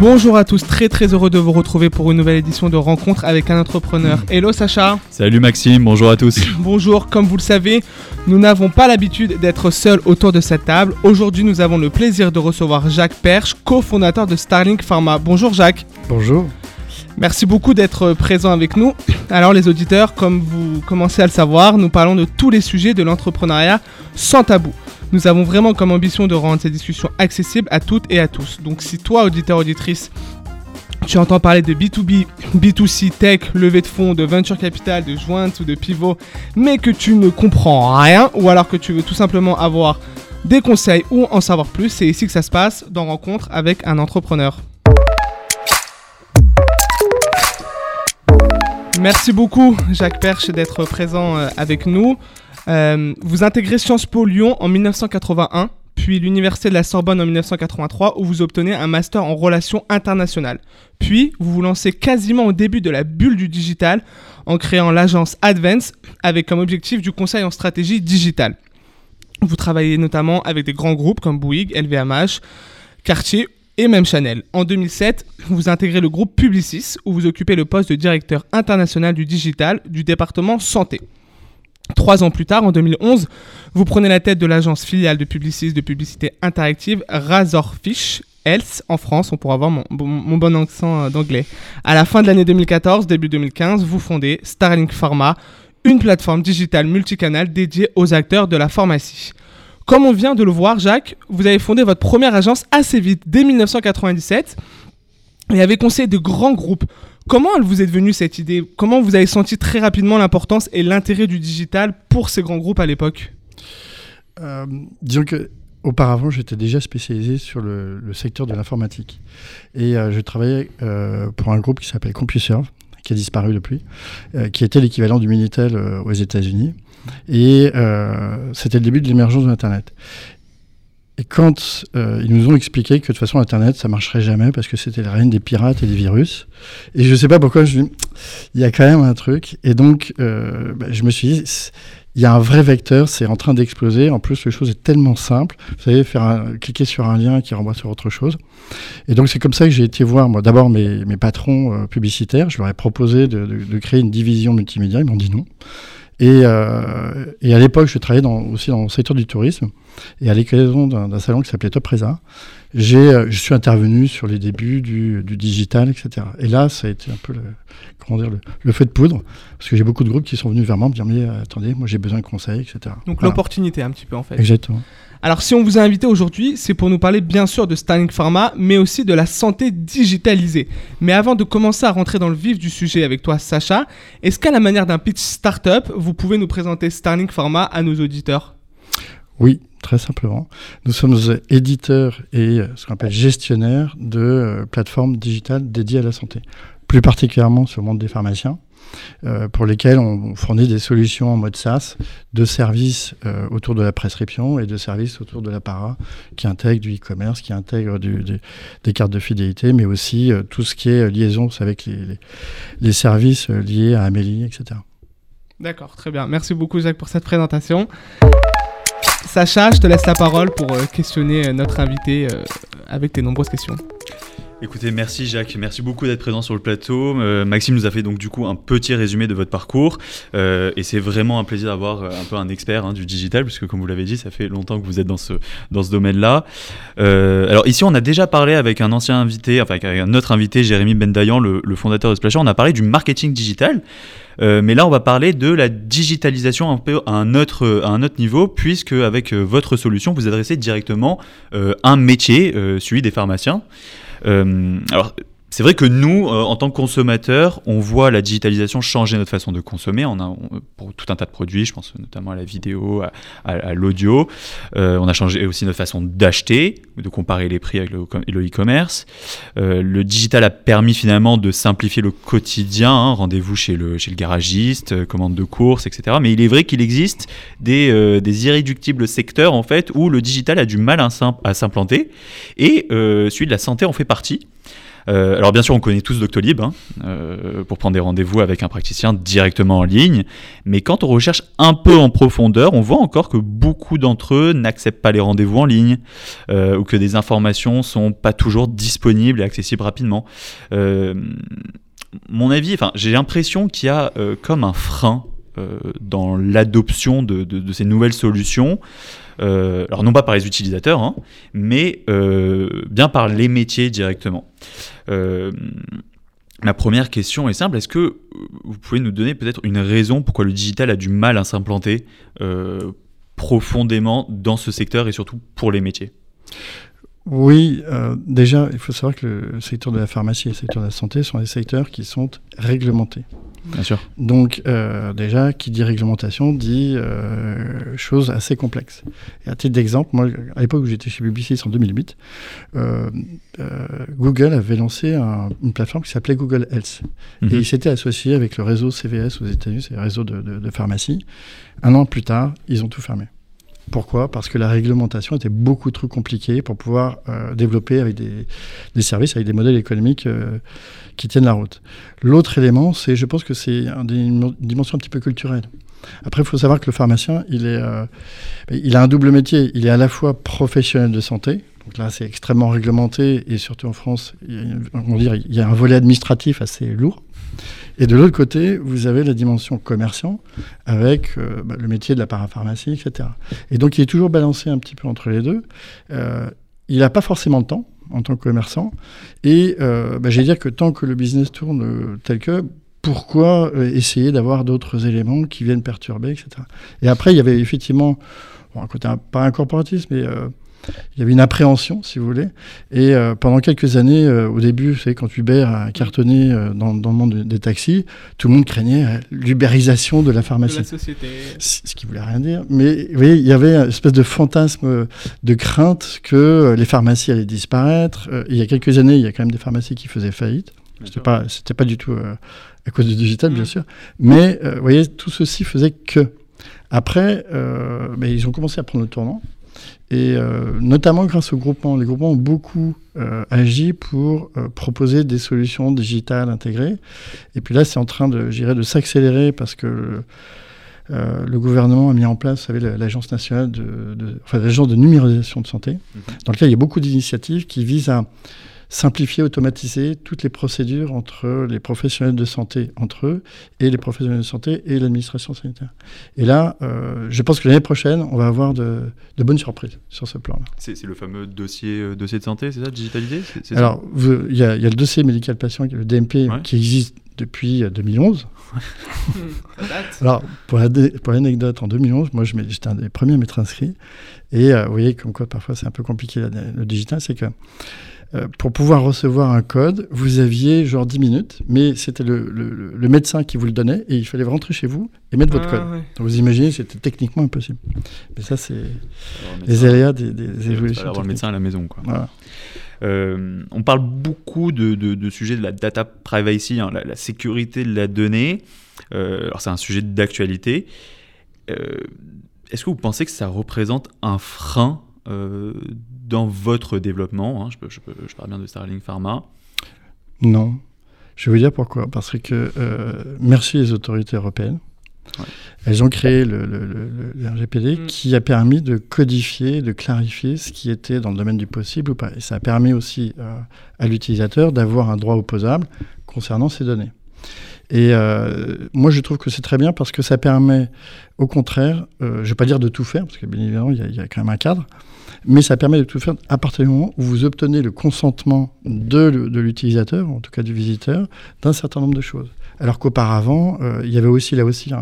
Bonjour à tous, très très heureux de vous retrouver pour une nouvelle édition de Rencontre avec un entrepreneur. Hello Sacha. Salut Maxime, bonjour à tous. Bonjour, comme vous le savez, nous n'avons pas l'habitude d'être seuls autour de cette table. Aujourd'hui, nous avons le plaisir de recevoir Jacques Perche, cofondateur de Starlink Pharma. Bonjour Jacques. Bonjour. Merci beaucoup d'être présent avec nous. Alors les auditeurs, comme vous commencez à le savoir, nous parlons de tous les sujets de l'entrepreneuriat sans tabou. Nous avons vraiment comme ambition de rendre ces discussions accessibles à toutes et à tous. Donc si toi, auditeur, auditrice, tu entends parler de B2B, B2C, tech, levée de fonds, de venture capital, de jointe ou de pivot, mais que tu ne comprends rien, ou alors que tu veux tout simplement avoir des conseils ou en savoir plus, c'est ici que ça se passe dans Rencontre avec un entrepreneur. Merci beaucoup Jacques Perche d'être présent euh, avec nous. Euh, vous intégrez Sciences Po Lyon en 1981, puis l'Université de la Sorbonne en 1983 où vous obtenez un master en relations internationales. Puis vous vous lancez quasiment au début de la bulle du digital en créant l'agence Advance avec comme objectif du conseil en stratégie digitale. Vous travaillez notamment avec des grands groupes comme Bouygues, LVMH, Cartier et même Chanel. En 2007, vous intégrez le groupe Publicis où vous occupez le poste de directeur international du digital du département santé. Trois ans plus tard, en 2011, vous prenez la tête de l'agence filiale de Publicis de publicité interactive Razorfish Health en France. On pourra voir mon, bon accent euh, d'anglais. À la fin de l'année 2014, début 2015, vous fondez Starlink Pharma, une plateforme digitale multicanale dédiée aux acteurs de la pharmacie. Comme on vient de le voir, Jacques, vous avez fondé votre première agence assez vite, dès 1997, et avez conseillé de grands groupes. Comment vous est venue cette idée? Comment vous avez senti très rapidement l'importance et l'intérêt du digital pour ces grands groupes à l'époque? Euh, Disons que auparavant, j'étais déjà spécialisé sur le, secteur de l'informatique. Et euh, je travaillais euh, pour un groupe qui s'appelle CompuServe, qui a disparu depuis, qui était l'équivalent du Minitel aux États-Unis. Et c'était le début de l'émergence de l'Internet. Et quand euh, ils nous ont expliqué que de toute façon Internet ça marcherait jamais parce que c'était la reine des pirates et des virus, et je sais pas pourquoi je il y a quand même un truc, et donc euh, bah, je me suis dit il y a un vrai vecteur, c'est en train d'exploser. En plus, les choses est tellement simple. Vous savez, faire cliquer sur un lien qui renvoie sur autre chose. Et donc, c'est comme ça que j'ai été voir, moi, d'abord mes, patrons euh, publicitaires. Je leur ai proposé de créer une division multimédia. Ils m'ont dit non. Et, euh, et à l'époque, je travaillais dans, aussi dans le secteur du tourisme. Et à l'occasion d'un salon qui s'appelait Top Presa, j'ai, euh, je suis intervenu sur les débuts du, du, digital, etc. Et là, ça a été un peu le, comment dire, le, le feu de poudre, parce que j'ai beaucoup de groupes qui sont venus vers moi me dire, mais euh, attendez, moi j'ai besoin de conseils, etc. Donc voilà. l'opportunité un petit peu en fait. Exactement. Alors si on vous a invité aujourd'hui, c'est pour nous parler bien sûr de Starlink Pharma, mais aussi de la santé digitalisée. Mais avant de commencer à rentrer dans le vif du sujet avec toi Sacha, est-ce qu'à la manière d'un pitch startup, vous pouvez nous présenter Starlink Pharma à nos auditeurs? Oui, très simplement. Nous sommes éditeurs et ce qu'on appelle gestionnaires de euh, plateformes digitales dédiées à la santé, plus particulièrement sur le monde des pharmaciens. Euh, pour lesquels on fournit des solutions en mode SaaS de services euh, autour de la prescription et de services autour de l'apparat qui intègrent du e-commerce, qui intègrent du, des, des, cartes de fidélité, mais aussi euh, tout ce qui est liaison avec les, les, services liés à Amélie, etc. D'accord, très bien. Merci beaucoup Jacques pour cette présentation. Sacha, je te laisse la parole pour questionner notre invité avec tes nombreuses questions. Écoutez, merci Jacques, merci beaucoup d'être présent sur le plateau. Euh, Maxime nous a fait donc du coup un petit résumé de votre parcours euh, et c'est vraiment un plaisir d'avoir un peu un expert hein, du digital puisque comme vous l'avez dit, ça fait longtemps que vous êtes dans ce, dans ce domaine-là. Euh, alors ici, on a déjà parlé avec un ancien invité, enfin avec un autre invité, Jérémy Bendayan, le, fondateur de Splasher, on a parlé du marketing digital. Euh, mais là, on va parler de la digitalisation un peu à un autre, niveau, puisque avec euh, votre solution, vous adressez directement euh, un métier, celui des pharmaciens. Alors, c'est vrai que nous, euh, en tant que consommateurs, on voit la digitalisation changer notre façon de consommer. Pour tout un tas de produits, je pense notamment à la vidéo, à, l'audio. Euh, on a changé aussi notre façon d'acheter, de comparer les prix avec le e-commerce. Euh, le digital a permis finalement de simplifier le quotidien. Hein, Rendez-vous chez le, chez le garagiste, commande de courses, etc. Mais il est vrai qu'il existe des, des irréductibles secteurs en fait où le digital a du mal à s'implanter et celui de la santé en fait partie. Euh, alors bien sûr, on connaît tous Doctolib hein, euh, pour prendre des rendez-vous avec un praticien directement en ligne, mais quand on recherche un peu en profondeur, on voit encore que beaucoup d'entre eux n'acceptent pas les rendez-vous en ligne ou que des informations sont pas toujours disponibles et accessibles rapidement. mon avis, enfin, j'ai l'impression qu'il y a comme un frein dans l'adoption de, ces nouvelles solutions. Euh, alors non pas par les utilisateurs, hein, mais euh, bien par les métiers directement. Euh, ma première question est simple, est-ce que vous pouvez nous donner peut-être une raison pourquoi le digital a du mal à s'implanter profondément dans ce secteur et surtout pour les métiers? Oui, déjà, il faut savoir que le secteur de la pharmacie et le secteur de la santé sont des secteurs qui sont réglementés. Bien sûr. Donc, euh, déjà, qui dit réglementation dit euh, choses assez complexes. Et à titre d'exemple, moi, à l'époque où j'étais chez Publicis en 2008, euh, Google avait lancé une plateforme qui s'appelait Google Health. Et mhm. il s'était associé avec le réseau CVS aux États-Unis, c'est le réseau de, de pharmacie. Un an plus tard, ils ont tout fermé. Pourquoi? Parce que la réglementation était beaucoup trop compliquée pour pouvoir euh, développer avec des, services, avec des modèles économiques euh, qui tiennent la route. L'autre élément, c'est, je pense que c'est une dimension un petit peu culturelle. Après, il faut savoir que le pharmacien, il, est, euh, il a un double métier. Il est à la fois professionnel de santé, donc là, c'est extrêmement réglementé, et surtout en France, a, il y a un volet administratif assez lourd. Et de l'autre côté, vous avez la dimension commerçant avec euh, bah, le métier de la parapharmacie, etc. Et donc, il est toujours balancé un petit peu entre les deux. Euh, il n'a pas forcément le temps en tant que commerçant. Et euh, bah, j'allais dire que tant que le business tourne tel que, pourquoi essayer d'avoir d'autres éléments qui viennent perturber, etc. Et après, il y avait effectivement, un côté pas un corporatisme, mais il y avait une appréhension, si vous voulez. Et euh, pendant quelques années, euh, au début, vous savez, quand Uber a cartonné euh, dans, dans, le monde des taxis, tout le monde craignait l'ubérisation de la pharmacie. De la société. Ce qui voulait rien dire. Mais vous voyez, il y avait une espèce de fantasme de crainte que les pharmacies allaient disparaître. il y a quelques années, il y a quand même des pharmacies qui faisaient faillite. C'était pas, c'était pas du tout à cause du digital, bien mmh. sûr. Mais vous voyez, tout ceci faisait que. Après, ben, ils ont commencé à prendre le tournant. Et euh, notamment grâce au groupement. Les groupements ont beaucoup euh, agi pour euh, proposer des solutions digitales intégrées. Et puis là, c'est en train de, de s'accélérer parce que le gouvernement a mis en place, vous savez, l'agence nationale de, de enfin, l'agence de numérisation de santé, mhm. dans lequel il y a beaucoup d'initiatives qui visent à simplifier, automatiser toutes les procédures entre les professionnels de santé entre eux et les professionnels de santé et l'administration sanitaire. Et là, euh, je pense que l'année prochaine, on va avoir de, bonnes surprises sur ce plan-là. C'est le fameux dossier, euh, dossier de santé, c'est ça, digitalisé? Alors, il y, a le dossier médical patient, le DMP, qui existe depuis 2011. Euh, Alors, pour l'anecdote, en 2011, moi, j'étais un des premiers à m'être inscrit. Et vous voyez, comme quoi, parfois, c'est un peu compliqué le digital, c'est que euh, pour pouvoir recevoir un code, vous aviez genre 10 minutes, mais c'était le, médecin qui vous le donnait et il fallait rentrer chez vous et mettre votre ah, code. Donc vous imaginez, c'était techniquement impossible. Mais ça, c'est les aléas des, des évolutions. avoir le médecin à la maison. Quoi. Euh, on parle beaucoup de, de, sujets de la data privacy, hein, la, sécurité de la donnée. Euh, alors c'est un sujet d'actualité. Est-ce que vous pensez que ça représente un frein dans votre développement hein, je, je, parle bien de Starling Pharma. Non. Je vais vous dire pourquoi. Parce que euh, merci les autorités européennes. Elles ont créé le, RGPD mm. qui a permis de codifier, de clarifier ce qui était dans le domaine du possible ou pas. Et ça a permis aussi euh, à l'utilisateur d'avoir un droit opposable concernant ces données. Et euh, moi, je trouve que c'est très bien parce que ça permet, au contraire, je ne vais pas dire de tout faire, parce que bien évidemment, il y, a quand même un cadre, mais ça permet de tout faire à partir du moment où vous obtenez le consentement de, l'utilisateur, en tout cas du visiteur, d'un certain nombre de choses. Alors qu'auparavant, euh, il y avait aussi là aussi,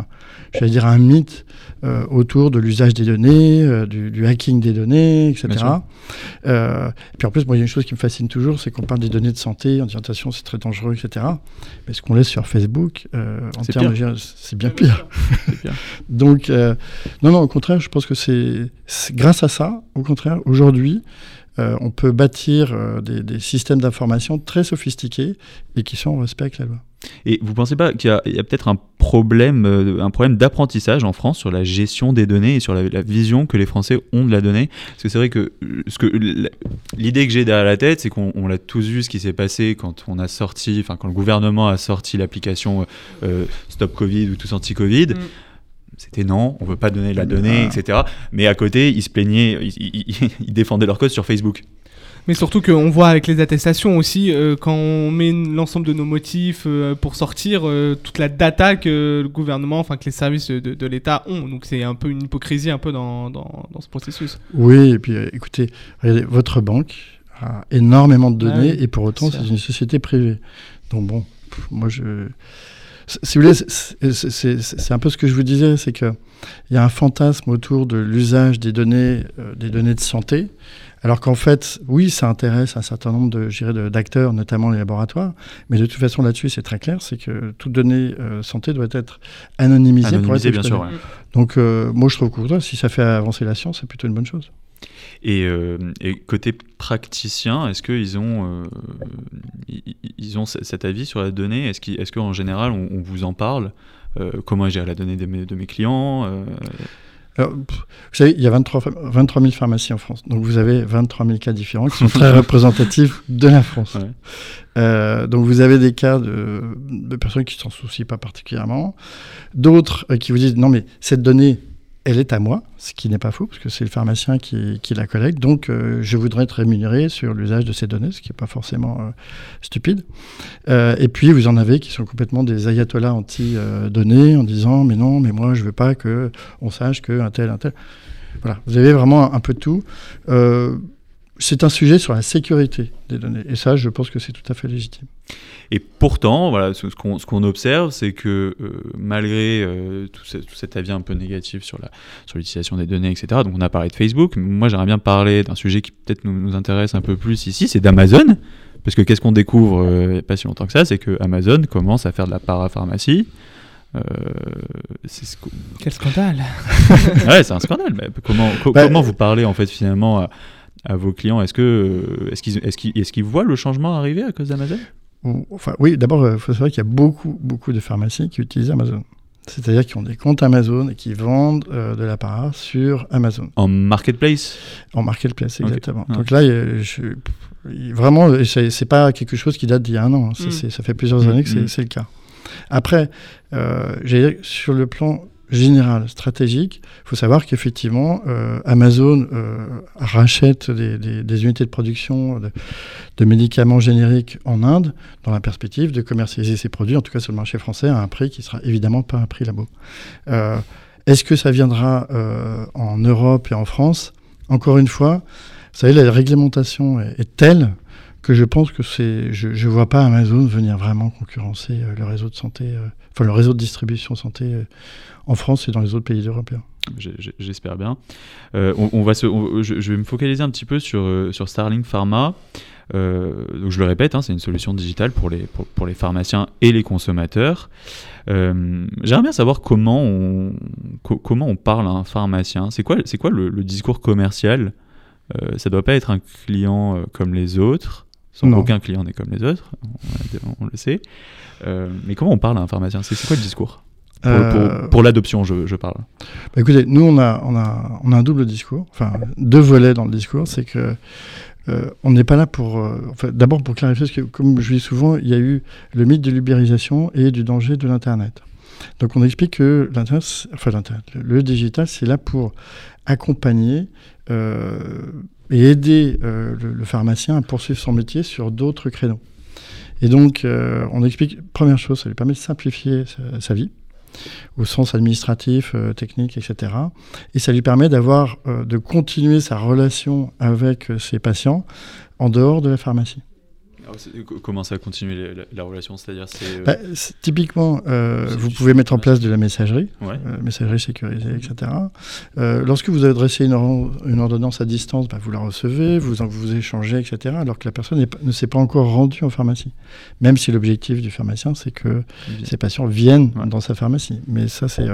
j'allais dire, un mythe euh, autour de l'usage des données, euh, du, hacking des données, etc. et puis en plus, moi, il y a une chose qui me fascine toujours, c'est qu'on parle des données de santé, en disant attention, c'est très dangereux, etc. Mais ce qu'on laisse sur Facebook, en termes c'est bien pire. pire. Donc, non, non, au contraire, je pense que c'est grâce à ça, au contraire, aujourd'hui, on peut bâtir des, des, systèmes d'information très sophistiqués et qui sont en respect avec la loi. Et vous ne pensez pas qu'il y a, peut-être un problème, euh, un problème d'apprentissage en France sur la gestion des données et sur la, vision que les Français ont de la donnée? Parce que c'est vrai que, ce que l'idée que j'ai derrière la tête, c'est qu'on l'a tous vu ce qui s'est passé quand on a sorti, enfin quand le gouvernement a sorti l'application euh, Stop Covid ou Tous Anti-Covid. Mm. C'était non, on veut pas donner la donnée, ah. etc. Mais à côté, ils se plaignaient, ils défendaient leur cause sur Facebook. Mais surtout qu'on voit avec les attestations aussi, euh, quand on met l'ensemble de nos motifs euh, pour sortir, euh, toute la data que le gouvernement, enfin que les services de, l'État ont. Donc c'est un peu une hypocrisie un peu dans, dans, ce processus. Oui, et puis écoutez, regardez, votre banque a énormément de données ah et pour autant c'est une société privée. Donc bon, moi je... Si vous voulez, c'est un peu ce que je vous disais, c'est qu'il y a un fantasme autour de l'usage des données, des données de santé, alors qu'en fait, oui, ça intéresse un certain nombre d'acteurs, notamment les laboratoires, mais de toute façon là-dessus, c'est très clair, c'est que toute donnée euh, santé doit être anonymisée, pour être bien sûr. Donc euh, moi, je trouve que si ça fait avancer la science, c'est plutôt une bonne chose. Et, euh, côté praticien, est-ce qu'ils ont, ils ont cet avis sur la donnée? Est-ce qu'en général, on, vous en parle? Comment gérer la donnée de mes, de mes clients vous savez, il y a 23, 23 000 pharmacies en France. Donc vous avez 23 000 cas différents qui sont très représentatifs de la France. Euh, donc vous avez des cas de, de personnes qui s'en soucient pas particulièrement. D'autres euh, qui vous disent non mais cette donnée, elle est à moi, ce qui n'est pas faux, parce que c'est le pharmacien qui, la collecte. Donc, euh, je voudrais être rémunéré sur l'usage de ces données, ce qui n'est pas forcément euh, stupide. Euh, et puis, vous en avez qui sont complètement des ayatollahs anti-données, en disant, mais non, mais moi, je ne veux pas qu'on sache qu'un tel, un tel. Voilà, vous avez vraiment un, peu de tout c'est un sujet sur la sécurité des données. Et ça, je pense que c'est tout à fait légitime. Et pourtant, voilà, ce qu'on observe, c'est que euh, malgré euh, tout, cet avis un peu négatif sur l'utilisation sur des données, etc., donc on a parlé de Facebook, moi j'aimerais bien parler d'un sujet qui peut-être nous, intéresse un peu plus ici, c'est d'Amazon. Parce que qu'est-ce qu'on découvre euh, il n'y a pas si longtemps que ça, c'est que Amazon commence à faire de la parapharmacie. Quel scandale Ouais, c'est un scandale. Mais comment, bah, comment vous parlez en fait finalement à vos clients Est-ce que euh, est-ce qu'ils est-ce qu'ils est qu'ils voient le changement arriver à cause d'Amazon? Enfin, oui, d'abord, il euh, faut savoir qu'il y a beaucoup, beaucoup de pharmacies qui utilisent Amazon. C'est-à-dire qui ont des comptes Amazon et qui vendent euh, de l'apparat sur Amazon. En marketplace? En marketplace, exactement. Donc là, je, vraiment, c'est pas quelque chose qui date d'il y a un an. Hmm. Ça fait plusieurs hmm. années que hmm. c'est le cas. Après, euh, sur le plan général, stratégique, il faut savoir qu'effectivement, euh, Amazon euh, rachète des, unités de production de, médicaments génériques en Inde dans la perspective de commercialiser ces produits, en tout cas sur le marché français, à un prix qui sera évidemment pas un prix labo. Euh, est-ce que ça viendra en Europe et en France? Encore une fois, vous savez, la réglementation est, telle que je pense que c'est, je ne vois pas Amazon venir vraiment concurrencer le réseau de santé, enfin le réseau de distribution santé en France et dans les autres pays européens. J'espère bien. Euh, on, va je, vais me focaliser un petit peu sur, euh, sur Starlink Pharma. Euh, donc je le répète, hein, c'est une solution digitale pour les, pharmaciens et les consommateurs. J'aimerais bien savoir comment on, parle à un pharmacien. C'est quoi, le, discours commercial? Ça doit pas être un client comme les autres. Sans aucun client n'est comme les autres, on, le sait. mais comment on parle à un pharmacien C'est quoi le discours? Euh, pour, l'adoption, je, parle. Bah, écoutez, nous, on a, on, a, on a un double discours, enfin deux volets dans le discours. C'est que euh, on n'est pas là pour. Euh, D'abord, pour clarifier, parce que comme je dis souvent, il y a eu le mythe de l'ubérisation et du danger de l'Internet. Donc, on explique que l'Internet, enfin, l'Internet, le digital, c'est là pour accompagner et aider le, pharmacien à poursuivre son métier sur d'autres créneaux. Et donc, on explique, première chose, ça lui permet de simplifier sa vie au sens administratif, euh, technique, etc. Et ça lui permet d'avoir, euh, de continuer sa relation avec euh, ses patients en dehors de la pharmacie. Comment ça continue la, relation? C'est-à-dire, c'est, bah, typiquement, vous pouvez mettre en place de la messagerie, messagerie sécurisée, etc. lorsque vous adressez une, une ordonnance à distance, bah, vous la recevez, vous vous échangez, etc. Alors que la personne ne s'est pas encore rendue en pharmacie, même si l'objectif du pharmacien, c'est que ces patients viennent dans sa pharmacie. Mais ça, c'est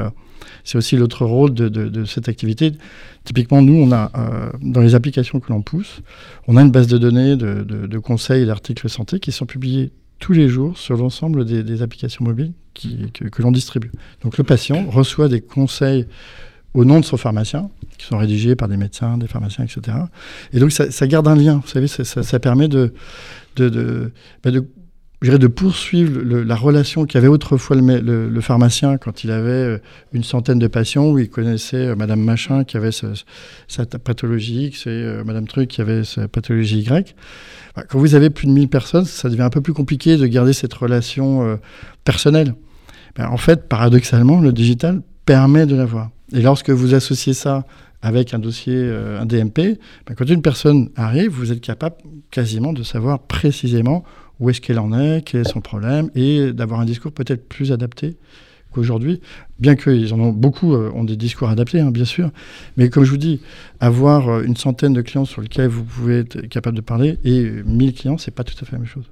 c'est aussi l'autre rôle de, cette activité. Typiquement, nous, on a, euh, dans les applications que l'on pousse, on a une base de données de, conseils et d'articles santé qui sont publiés tous les jours sur l'ensemble des, applications mobiles que, l'on distribue. Donc le patient reçoit des conseils au nom de son pharmacien, qui sont rédigés par des médecins, des pharmaciens, etc. Et donc ça, garde un lien, vous savez, ça, permet de, bah, de poursuivre la relation qu'avait autrefois le, pharmacien quand il avait euh, une centaine de patients, où il connaissait euh, Madame Machin qui avait sa pathologie X et euh, Madame Truc qui avait sa pathologie Y. Bah, quand vous avez plus de 1000 personnes, ça devient un peu plus compliqué de garder cette relation personnelle. Bah, en fait, paradoxalement, le digital permet de l'avoir. Et lorsque vous associez ça avec un dossier, un DMP, bah, quand une personne arrive, vous êtes capable quasiment de savoir précisément où est-ce qu'elle en est, quel est son problème, et d'avoir un discours peut-être plus adapté qu'aujourd'hui, bien qu'ils en ont beaucoup, euh, ont des discours adaptés, hein, bien sûr. Mais comme je vous dis, avoir euh, une centaine de clients sur lesquels vous pouvez être capable de parler et 1000 clients, c'est pas tout à fait la même chose.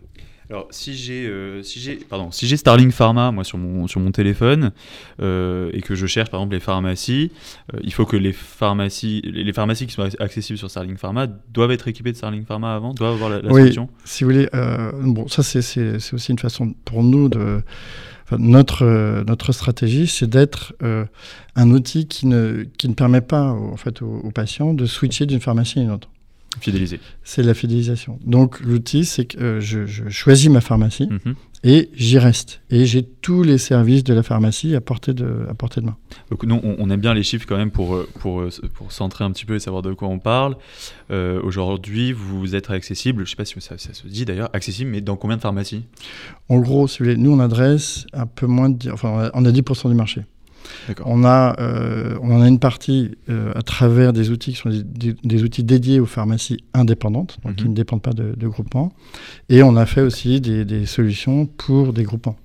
Alors, si j'ai euh, si j'ai pardon, si j'ai Starling Pharma moi sur mon sur mon téléphone euh, et que je cherche par exemple les pharmacies, euh, il faut que les pharmacies les, pharmacies qui sont accessibles sur Starling Pharma doivent être équipées de Starling Pharma avant, doivent avoir la, oui, Si vous voulez, bon, ça c'est aussi une façon pour nous de notre, notre stratégie, c'est d'être un outil qui ne, qui ne permet pas en fait, aux patients de switcher d'une pharmacie à une autre. Fidéliser. C'est la fidélisation. Donc l'outil, c'est que euh, je, choisis ma pharmacie mhm. et j'y reste. Et j'ai tous les services de la pharmacie à portée de, à portée de main. Donc nous, on, aime bien les chiffres quand même pour, euh, pour, euh, pour centrer un petit peu et savoir de quoi on parle. Aujourd'hui, vous êtes accessible, je ne sais pas si ça, ça se dit d'ailleurs, accessible, mais dans combien de pharmacies? En gros, si vous voulez, nous on adresse un peu moins de... Enfin, on a 10% du marché. On, a, euh, on en a une partie euh, à travers des outils qui sont des, outils dédiés aux pharmacies indépendantes, donc qui mhm. ne dépendent pas de, groupements. Et on a fait aussi des, solutions pour des groupements.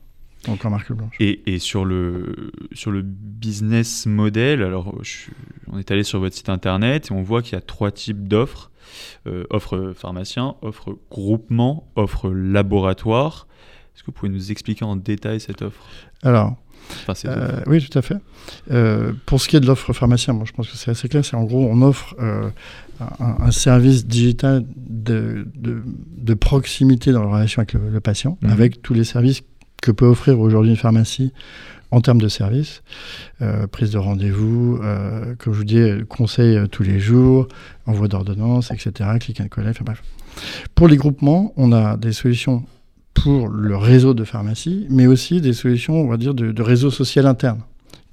Donc en marque blanche. Et, sur, le, sur le business model, alors on est allé sur votre site internet et on voit qu'il y a trois types d'offres. Euh, offre pharmacien, offre groupement, offre laboratoire. Est-ce que vous pouvez nous expliquer en détail cette offre? Alors, euh, oui, tout à fait. Euh, pour ce qui est de l'offre pharmacien, je pense que c'est assez clair. C'est en gros, on offre euh, un, service digital de, de, proximité dans la relation avec le, patient, mhm. avec tous les services que peut offrir aujourd'hui une pharmacie en termes de services, prise de rendez-vous, comme je vous dis, conseil tous les jours, envoi d'ordonnance, etc., click and collect, enfin bref. Pour les groupements, on a des solutions pour le réseau de pharmacie, mais aussi des solutions, on va dire, de, réseau social interne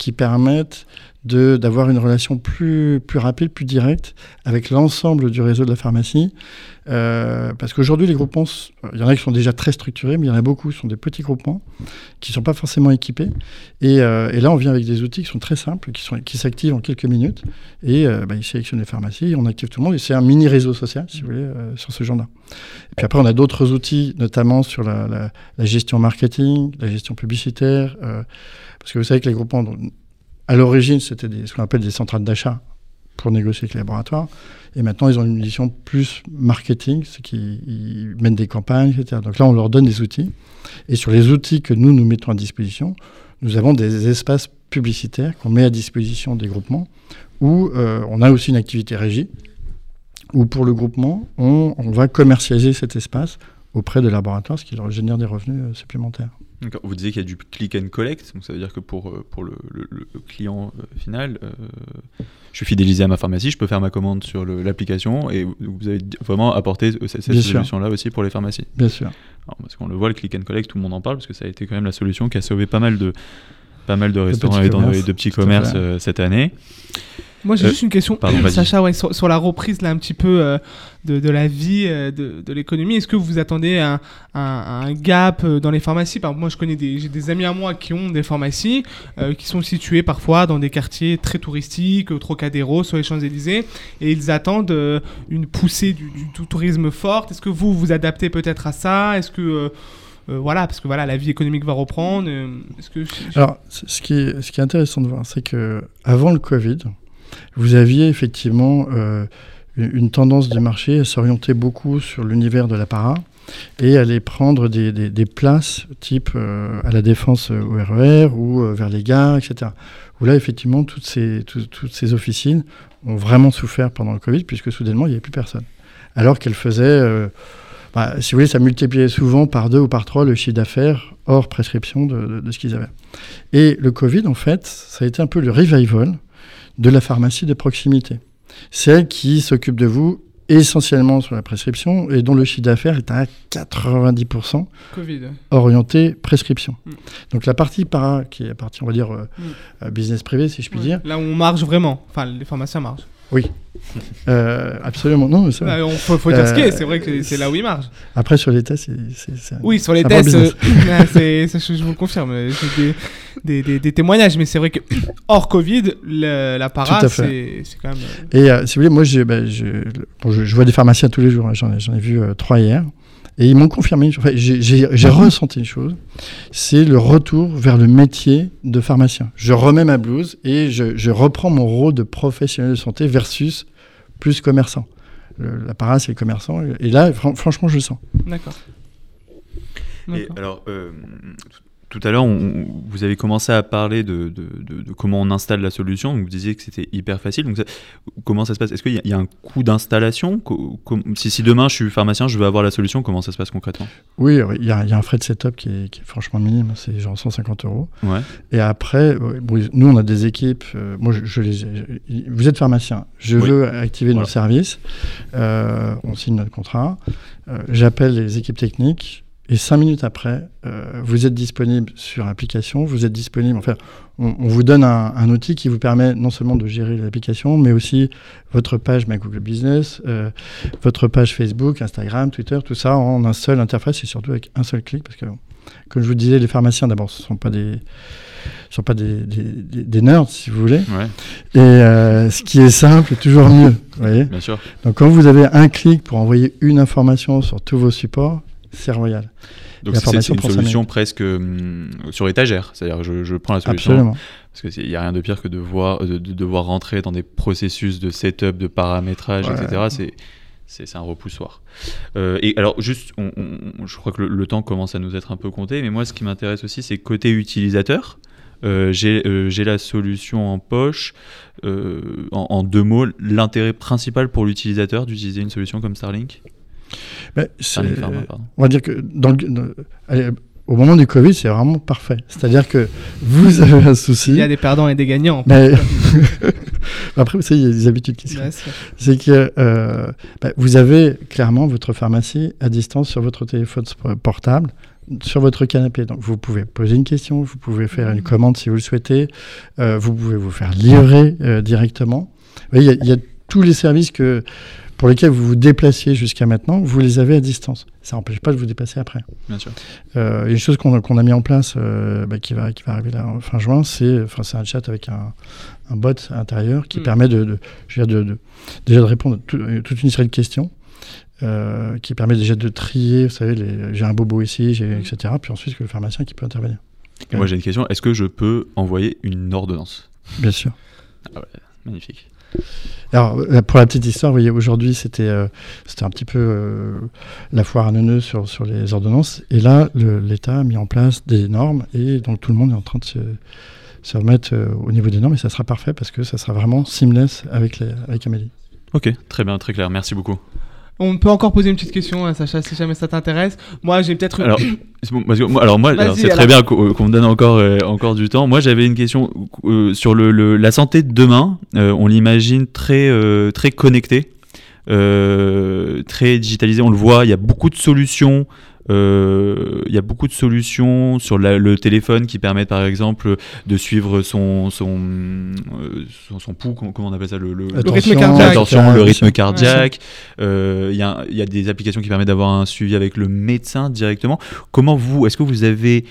qui permettent d'avoir une relation plus, plus rapide, plus directe avec l'ensemble du réseau de la pharmacie. Euh, parce qu'aujourd'hui, les groupements, il y en a qui sont déjà très structurés, mais il y en a beaucoup qui sont des petits groupements qui ne sont pas forcément équipés. Euh, et, là, on vient avec des outils qui sont très simples, qui, sont, qui s'activent en quelques minutes. Et euh, bah, ils sélectionnent les pharmacies, on active tout le monde. Et c'est un mini réseau social, si vous voulez, sur ce genre-là. Et puis après, on a d'autres outils, notamment sur la, gestion marketing, la gestion publicitaire. Parce que vous savez que les groupements à l'origine, c'était ce qu'on appelle des centrales d'achat pour négocier avec les laboratoires. Et maintenant, ils ont une mission plus marketing, ce qui mènent des campagnes, etc. Donc là, on leur donne des outils. Et sur les outils que nous, nous mettons à disposition, nous avons des espaces publicitaires qu'on met à disposition des groupements, où euh, on a aussi une activité régie, où pour le groupement, on, va commercialiser cet espace auprès des laboratoires, ce qui leur génère des revenus euh, supplémentaires. Vous disiez qu'il y a du click and collect, donc ça veut dire que pour, euh, pour le, client euh, final, euh, je suis fidélisé à ma pharmacie, je peux faire ma commande sur l'application et vous avez vraiment apporté cette, solution-là aussi pour les pharmacies. Bien sûr. parce qu'on le voit, le click and collect, tout le monde en parle parce que ça a été quand même la solution qui a sauvé pas mal de, pas mal de restaurants et de petits commerces cette année. Moi, j'ai Euh, juste une question, pardon. Sacha, ouais, sur, sur la reprise là un petit peu euh, de, de la vie, euh, de, de l'économie. Est-ce que vous attendez un, un- gap euh, dans les pharmacies? Par exemple, moi, je connais des, j'ai des amis à moi qui ont des pharmacies euh, qui sont situées parfois dans des quartiers très touristiques, Trocadéro, sur les Champs-Élysées, et ils attendent une poussée du, du- tourisme forte. Est-ce que vous vous adaptez peut-être à ça? Est-ce que voilà, parce que voilà, la vie économique va reprendre. Est-ce que Alors, ce qui est, ce qui est intéressant de voir, c'est que avant le Covid, vous aviez effectivement une tendance du marché à s'orienter beaucoup sur l'univers de l'apparat et aller prendre des, des- places type euh, à la défense euh, au RER ou euh, vers les gares, etc. Où là, effectivement, toutes ces, tout- toutes ces officines ont vraiment souffert pendant le Covid puisque soudainement, il n'y avait plus personne. Alors qu'elles faisaient, bah, si vous voulez, ça multipliait souvent par deux ou par trois le chiffre d'affaires hors prescription de- de ce qu'ils avaient. Et le Covid, en fait, ça a été un peu le revival de la pharmacie de proximité. Celle qui s'occupe de vous essentiellement sur la prescription et dont le chiffre d'affaires est à 90% Covid orienté prescription. Mm. Donc la partie para, qui est la partie, on va dire, euh, Mm. euh, business privé, si je puis Ouais. dire, Là où on marche vraiment. Enfin, les pharmaciens marchent. euh, absolument, non. Ouais, on faut, faut dire ce a, Euh, c'est vrai que c'est- c'est là où ils marchent. Après, sur les tests, c'est... Oui, sur les tests, euh, ça, je, je vous le confirme. euh, J'ai des, des, des- des témoignages, mais c'est vrai que hors Covid, le- la para, c'est c'est quand même. euh, Et euh, si vous voulez, moi, bah, je, bon, je, je vois des pharmaciens tous les jours. hein, J'en ai, j'en ai vu euh, trois hier. Et ils m'ont confirmé, enfin, j'ai j'ai ressenti une chose, c'est le retour vers le métier de pharmacien. Je remets ma blouse et je, je reprends mon rôle de professionnel de santé versus plus commerçant. Le- La para, c'est le commerçant. Et là, fran- franchement, je le sens. D'accord. Et alors, euh, tout à l'heure, vous avez commencé à parler de, de- de- de comment on installe la solution. Vous disiez que c'était hyper facile. Donc, ça- comment ça se passe? Est-ce qu'il y, a- il y a un coût d'installation? Si, si demain je suis pharmacien, je veux avoir la solution, comment ça se passe concrètement? Oui, il y, a il y a un frais de setup qui est, qui est franchement minime. C'est genre 150 euros. Ouais. Et après, euh, nous, on a des équipes. euh, moi, je, je les, je- vous êtes pharmacien. Je Oui. veux activer Voilà. notre service. euh, on signe notre contrat. euh, J'appelle les équipes techniques. Et cinq minutes après, euh, vous êtes disponible sur l'application. Vous êtes disponible. Enfin, on, on vous donne un, un outil qui vous permet non seulement de gérer l'application, mais aussi votre page My Google Business, euh, votre page Facebook, Instagram, Twitter, tout ça en un seul interface et surtout avec un seul clic. Parce que, comme je vous disais, les pharmaciens, d'abord, ce ne sont pas des ce sont pas des, des, des- des nerds, si vous voulez. Ouais, Et euh, ce qui est simple est toujours mieux. Vous voyez bien sûr. Donc, quand vous avez un clic pour envoyer une information sur tous vos supports, c'est royal. Donc, c'est- une solution presque hum, sur étagère. C'est-à-dire, je, je prends la solution. Absolument. Parce qu'il n'y a rien de pire que de, voir, de, de devoir rentrer dans des processus de setup, de paramétrage, Ouais. etc. C'est, un repoussoir. Euh, et alors, juste, on- on- je crois que le, le temps commence à nous être un peu compté, mais moi, ce qui m'intéresse aussi, c'est côté utilisateur. Euh, j'ai, euh, j'ai la solution en poche. En, en deux mots, l'intérêt principal pour l'utilisateur d'utiliser une solution comme Starlink? Pharma, pardon. on va dire que dans le, dans- allez, au moment du Covid, c'est vraiment parfait. C'est-à-dire que vous avez un souci. Il y a des perdants et des gagnants. mais- Après, vous savez, il y a des habitudes qui se sûr. c'est que euh, bah, vous avez clairement votre pharmacie à distance sur votre téléphone portable, sur votre canapé. Donc vous pouvez poser une question, vous pouvez faire une commande si vous le souhaitez, euh, vous pouvez vous faire livrer euh, directement. Vous voyez, Il y, a- il y a tous les services que, pour lesquels vous vous déplaciez jusqu'à maintenant, vous les avez à distance. Ça n'empêche pas de vous déplacer après. Bien sûr. Euh, une chose qu'on a, a mis en place, euh, bah, qui, va, qui va arriver là en fin juin, c'est un chat avec un, un bot à l'intérieur qui Mm. permet de, de, je veux dire, de, de- déjà de répondre à tout- toute une série de questions, euh, qui permet déjà de trier, vous savez, j'ai un bobo ici, j'ai- Mm. etc. Puis ensuite, que le pharmacien qui peut intervenir. Et moi, j'ai une question. Est-ce que je peux envoyer une ordonnance? Bien sûr. Magnifique. Alors, euh, pour la petite histoire, voyez, aujourd'hui, c'était euh, un petit peu euh, la foire à neuneux sur, sur les ordonnances. Et là, l'État a mis en place des normes et donc tout le monde est en train de se, remettre au niveau des normes et ça sera parfait parce que ça sera vraiment seamless avec, avec Amélie. Ok, très bien, très clair. Merci beaucoup. On peut encore poser une petite question, hein, Sacha, si jamais ça t'intéresse. Moi, j'ai peut-être. Alors, c'est bon, parce que moi- alors c'est très bien qu'on qu'on me donne encore, euh, encore du temps. Moi, j'avais une question euh, sur le, le- la santé de demain. Euh, on l'imagine très, euh, très connectée, euh, très digitalisée. On le voit, il y a beaucoup de solutions euh, il y a beaucoup de solutions sur la- le téléphone qui permettent par exemple de suivre son, son, euh, son, son pouls, comment on appelle ça le, le- Le rythme cardiaque. Attention, le rythme cardiaque. Euh, Il y, a, il y a des applications qui permettent d'avoir un suivi avec le médecin directement. Comment vous, est-ce que vous avez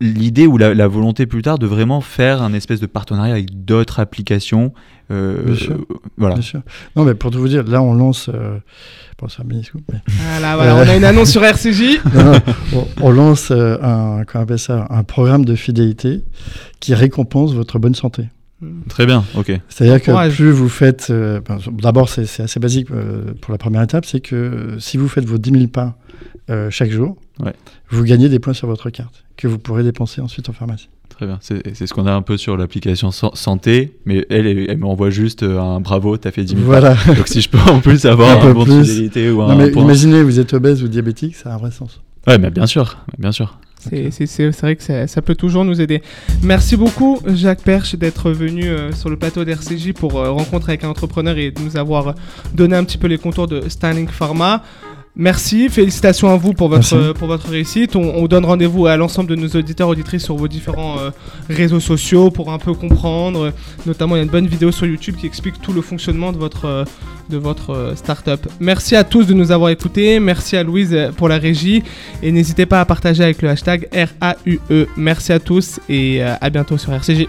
l'idée ou la, la volonté plus tard de vraiment faire un espèce de partenariat avec d'autres applications euh, Bien sûr. Voilà. Bien sûr. Non, mais pour tout vous dire, là, on lance. euh, Bon, c'est un mini scoop, mais- Voilà, voilà, on a une annonce sur RCJ. Non, non, on, on lance euh, un, comment on appelle ça, un programme de fidélité qui récompense votre bonne santé. Très bien, ok. C'est-à-dire que Courage. plus vous faites. euh, ben, D'abord, c'est assez basique euh, pour la première étape c'est que euh, si vous faites vos 10 000 pas euh, chaque jour, Ouais. vous gagnez des points sur votre carte que vous pourrez dépenser ensuite en pharmacie. Très bien. C'est c'est ce qu'on a un peu sur l'application San- santé, mais elle, elle, elle m'envoie juste un bravo, t'as fait 10 000 Voilà. pas. Donc si je peux en plus avoir Un un, peu bon de fidélité ou un non, mais point. imaginez, vous êtes obèse ou diabétique, ça a un vrai sens. Ouais, mais bien sûr, bien sûr. C'est- vrai que ça, ça peut toujours nous aider. Merci beaucoup, Jacques Perche, d'être venu euh, sur le plateau d'RCJ pour euh, rencontrer avec un entrepreneur et de nous avoir euh, donné un petit peu les contours de Stanlink Pharma. Merci, félicitations à vous pour votre, euh, pour votre réussite. On, on donne rendez-vous à l'ensemble de nos auditeurs auditrices sur vos différents euh, réseaux sociaux pour un peu comprendre. Notamment, il y a une bonne vidéo sur YouTube qui explique tout le fonctionnement de votre, euh, de votre euh, startup. Merci à tous de nous avoir écoutés. Merci à Louise pour la régie. Et n'hésitez pas à partager avec le hashtag RAUE. Merci à tous et à bientôt sur RCJ.